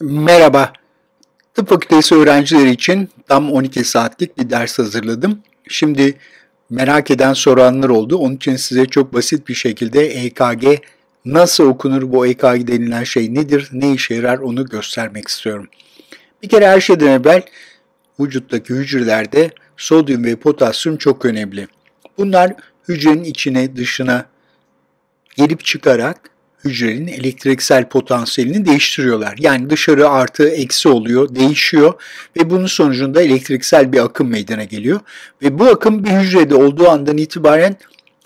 Merhaba. Tıp fakültesi öğrencileri için tam 12 saatlik bir ders hazırladım. Şimdi merak eden soranlar oldu. Onun için size çok basit bir şekilde EKG nasıl okunur, bu EKG denilen şey nedir, ne işe yarar onu göstermek istiyorum. Bir kere her şeyden evvel vücuttaki hücrelerde sodyum ve potasyum çok önemli. Bunlar hücrenin içine dışına gelip çıkarak hücrenin elektriksel potansiyelini değiştiriyorlar. Yani dışarı artı eksi oluyor, değişiyor ve bunun sonucunda elektriksel bir akım meydana geliyor. Ve bu akım bir hücrede olduğu andan itibaren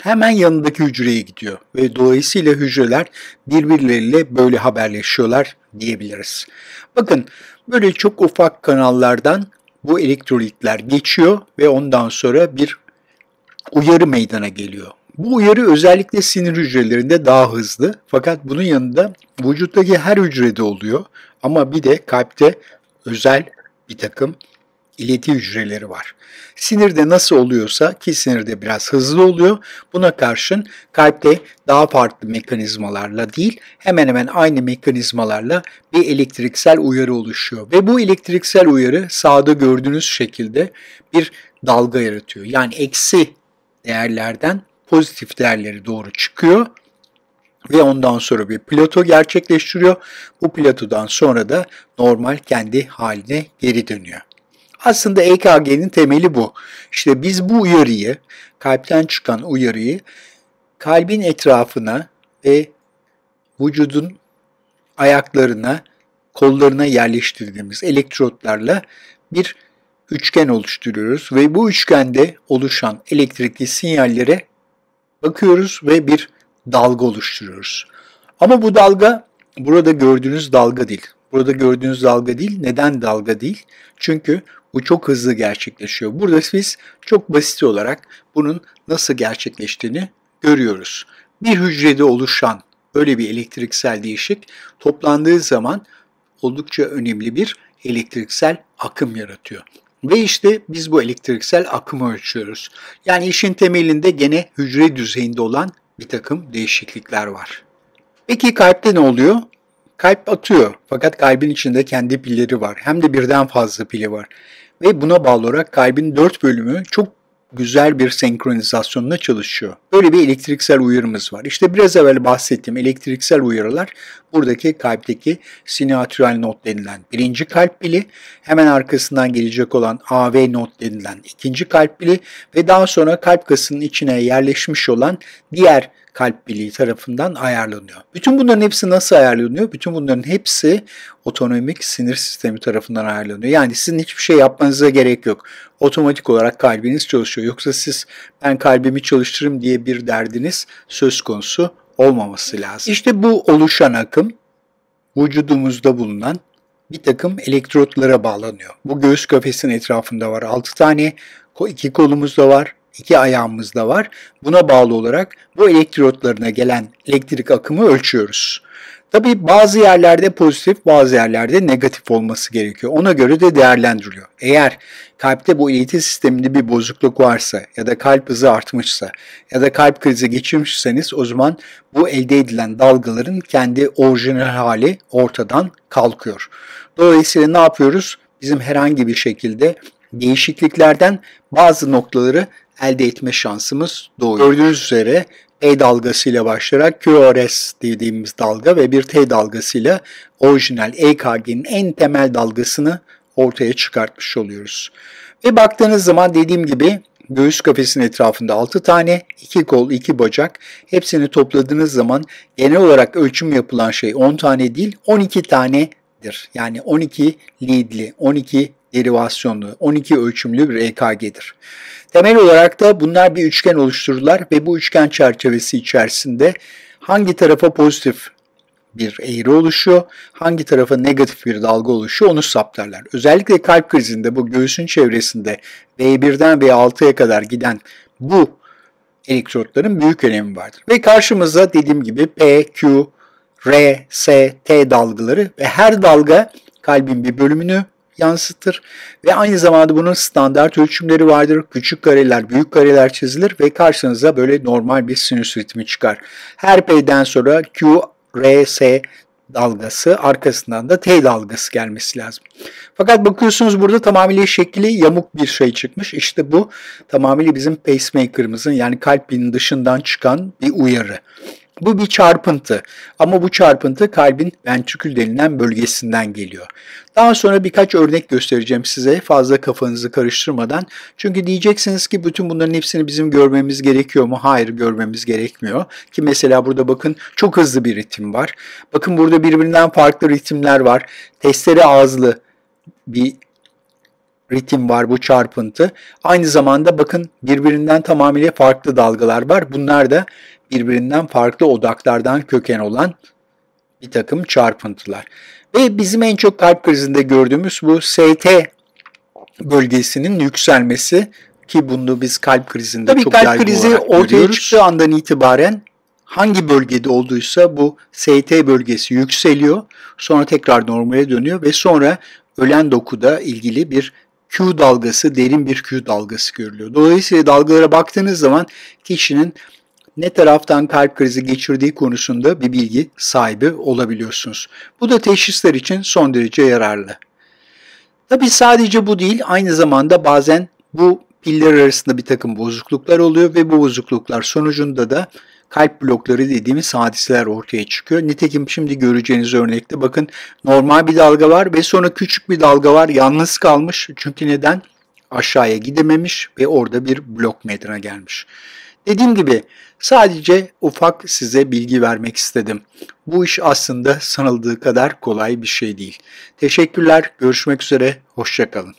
hemen yanındaki hücreye gidiyor ve dolayısıyla hücreler birbirleriyle böyle haberleşiyorlar diyebiliriz. Bakın böyle çok ufak kanallardan bu elektrolitler geçiyor ve ondan sonra bir uyarı meydana geliyor. Bu uyarı özellikle sinir hücrelerinde daha hızlı fakat bunun yanında vücuttaki her hücrede oluyor ama bir de kalpte özel bir takım ileti hücreleri var. Sinirde nasıl oluyorsa ki sinirde biraz hızlı oluyor. Buna karşın kalpte daha farklı mekanizmalarla değil hemen hemen aynı mekanizmalarla bir elektriksel uyarı oluşuyor. Ve bu elektriksel uyarı sağda gördüğünüz şekilde bir dalga yaratıyor. Yani eksi değerlerden pozitif değerleri doğru çıkıyor ve ondan sonra bir plato gerçekleştiriyor. Bu platodan sonra da normal kendi haline geri dönüyor. Aslında EKG'nin temeli bu. İşte biz bu uyarıyı, kalpten çıkan uyarıyı kalbin etrafına ve vücudun ayaklarına, kollarına yerleştirdiğimiz elektrotlarla bir üçgen oluşturuyoruz ve bu üçgende oluşan elektrikli sinyallere bakıyoruz ve bir dalga oluşturuyoruz. Ama bu dalga burada gördüğünüz dalga değil. Burada gördüğünüz dalga değil. Neden dalga değil? Çünkü bu çok hızlı gerçekleşiyor. Burada biz çok basit olarak bunun nasıl gerçekleştiğini görüyoruz. Bir hücrede oluşan böyle bir elektriksel değişik toplandığı zaman oldukça önemli bir elektriksel akım yaratıyor. Ve işte biz bu elektriksel akımı ölçüyoruz. Yani işin temelinde gene hücre düzeyinde olan bir takım değişiklikler var. Peki kalpte ne oluyor? Kalp atıyor fakat kalbin içinde kendi pilleri var. Hem de birden fazla pili var. Ve buna bağlı olarak kalbin dört bölümü çok güzel bir senkronizasyonla çalışıyor. Böyle bir elektriksel uyarımız var. İşte biraz evvel bahsettiğim elektriksel uyarılar buradaki kalpteki sinatürel not denilen birinci kalp pili, hemen arkasından gelecek olan AV not denilen ikinci kalp pili ve daha sonra kalp kasının içine yerleşmiş olan diğer kalp biliği tarafından ayarlanıyor. Bütün bunların hepsi nasıl ayarlanıyor? Bütün bunların hepsi otonomik sinir sistemi tarafından ayarlanıyor. Yani sizin hiçbir şey yapmanıza gerek yok. Otomatik olarak kalbiniz çalışıyor. Yoksa siz ben kalbimi çalıştırırım diye bir derdiniz söz konusu olmaması lazım. İşte bu oluşan akım vücudumuzda bulunan bir takım elektrotlara bağlanıyor. Bu göğüs kafesinin etrafında var 6 tane, iki kolumuzda var, iki ayağımızda var. Buna bağlı olarak bu elektrotlarına gelen elektrik akımı ölçüyoruz. Tabii bazı yerlerde pozitif, bazı yerlerde negatif olması gerekiyor. Ona göre de değerlendiriliyor. Eğer kalpte bu ileti sisteminde bir bozukluk varsa ya da kalp hızı artmışsa ya da kalp krizi geçirmişseniz o zaman bu elde edilen dalgaların kendi orijinal hali ortadan kalkıyor. Dolayısıyla ne yapıyoruz? Bizim herhangi bir şekilde değişikliklerden bazı noktaları elde etme şansımız doğuyor. Gördüğünüz üzere E dalgasıyla başlayarak QRS dediğimiz dalga ve bir T dalgasıyla orijinal EKG'nin en temel dalgasını ortaya çıkartmış oluyoruz. Ve baktığınız zaman dediğim gibi göğüs kafesinin etrafında 6 tane, 2 kol, 2 bacak hepsini topladığınız zaman genel olarak ölçüm yapılan şey 10 tane değil 12 tanedir. Yani 12 leadli, 12 derivasyonlu, 12 ölçümlü bir EKG'dir. Temel olarak da bunlar bir üçgen oluştururlar ve bu üçgen çerçevesi içerisinde hangi tarafa pozitif bir eğri oluşuyor, hangi tarafa negatif bir dalga oluşuyor onu saptarlar. Özellikle kalp krizinde bu göğsün çevresinde V1'den V6'ya kadar giden bu elektrotların büyük önemi vardır. Ve karşımızda dediğim gibi P, Q, R, S, T dalgaları ve her dalga kalbin bir bölümünü yansıtır ve aynı zamanda bunun standart ölçümleri vardır. Küçük kareler, büyük kareler çizilir ve karşınıza böyle normal bir sinüs ritmi çıkar. Her P'den sonra Q, R, S dalgası arkasından da T dalgası gelmesi lazım. Fakat bakıyorsunuz burada tamamıyla şekli yamuk bir şey çıkmış. İşte bu tamamıyla bizim pacemaker'ımızın yani kalbin dışından çıkan bir uyarı. Bu bir çarpıntı ama bu çarpıntı kalbin ventrikül denilen bölgesinden geliyor. Daha sonra birkaç örnek göstereceğim size fazla kafanızı karıştırmadan. Çünkü diyeceksiniz ki bütün bunların hepsini bizim görmemiz gerekiyor mu? Hayır görmemiz gerekmiyor. Ki mesela burada bakın çok hızlı bir ritim var. Bakın burada birbirinden farklı ritimler var. Testere ağızlı bir ritim var bu çarpıntı. Aynı zamanda bakın birbirinden tamamıyla farklı dalgalar var. Bunlar da birbirinden farklı odaklardan köken olan bir takım çarpıntılar. Ve bizim en çok kalp krizinde gördüğümüz bu ST bölgesinin yükselmesi ki bunu biz kalp krizinde Tabii çok kalp yaygın krizi ortaya görüyoruz. çıktığı andan itibaren hangi bölgede olduysa bu ST bölgesi yükseliyor. Sonra tekrar normale dönüyor ve sonra ölen dokuda ilgili bir Q dalgası, derin bir Q dalgası görülüyor. Dolayısıyla dalgalara baktığınız zaman kişinin ne taraftan kalp krizi geçirdiği konusunda bir bilgi sahibi olabiliyorsunuz. Bu da teşhisler için son derece yararlı. Tabi sadece bu değil, aynı zamanda bazen bu piller arasında bir takım bozukluklar oluyor ve bu bozukluklar sonucunda da kalp blokları dediğimiz hadiseler ortaya çıkıyor. Nitekim şimdi göreceğiniz örnekte bakın normal bir dalga var ve sonra küçük bir dalga var yalnız kalmış. Çünkü neden? Aşağıya gidememiş ve orada bir blok meydana gelmiş. Dediğim gibi sadece ufak size bilgi vermek istedim. Bu iş aslında sanıldığı kadar kolay bir şey değil. Teşekkürler, görüşmek üzere, hoşçakalın.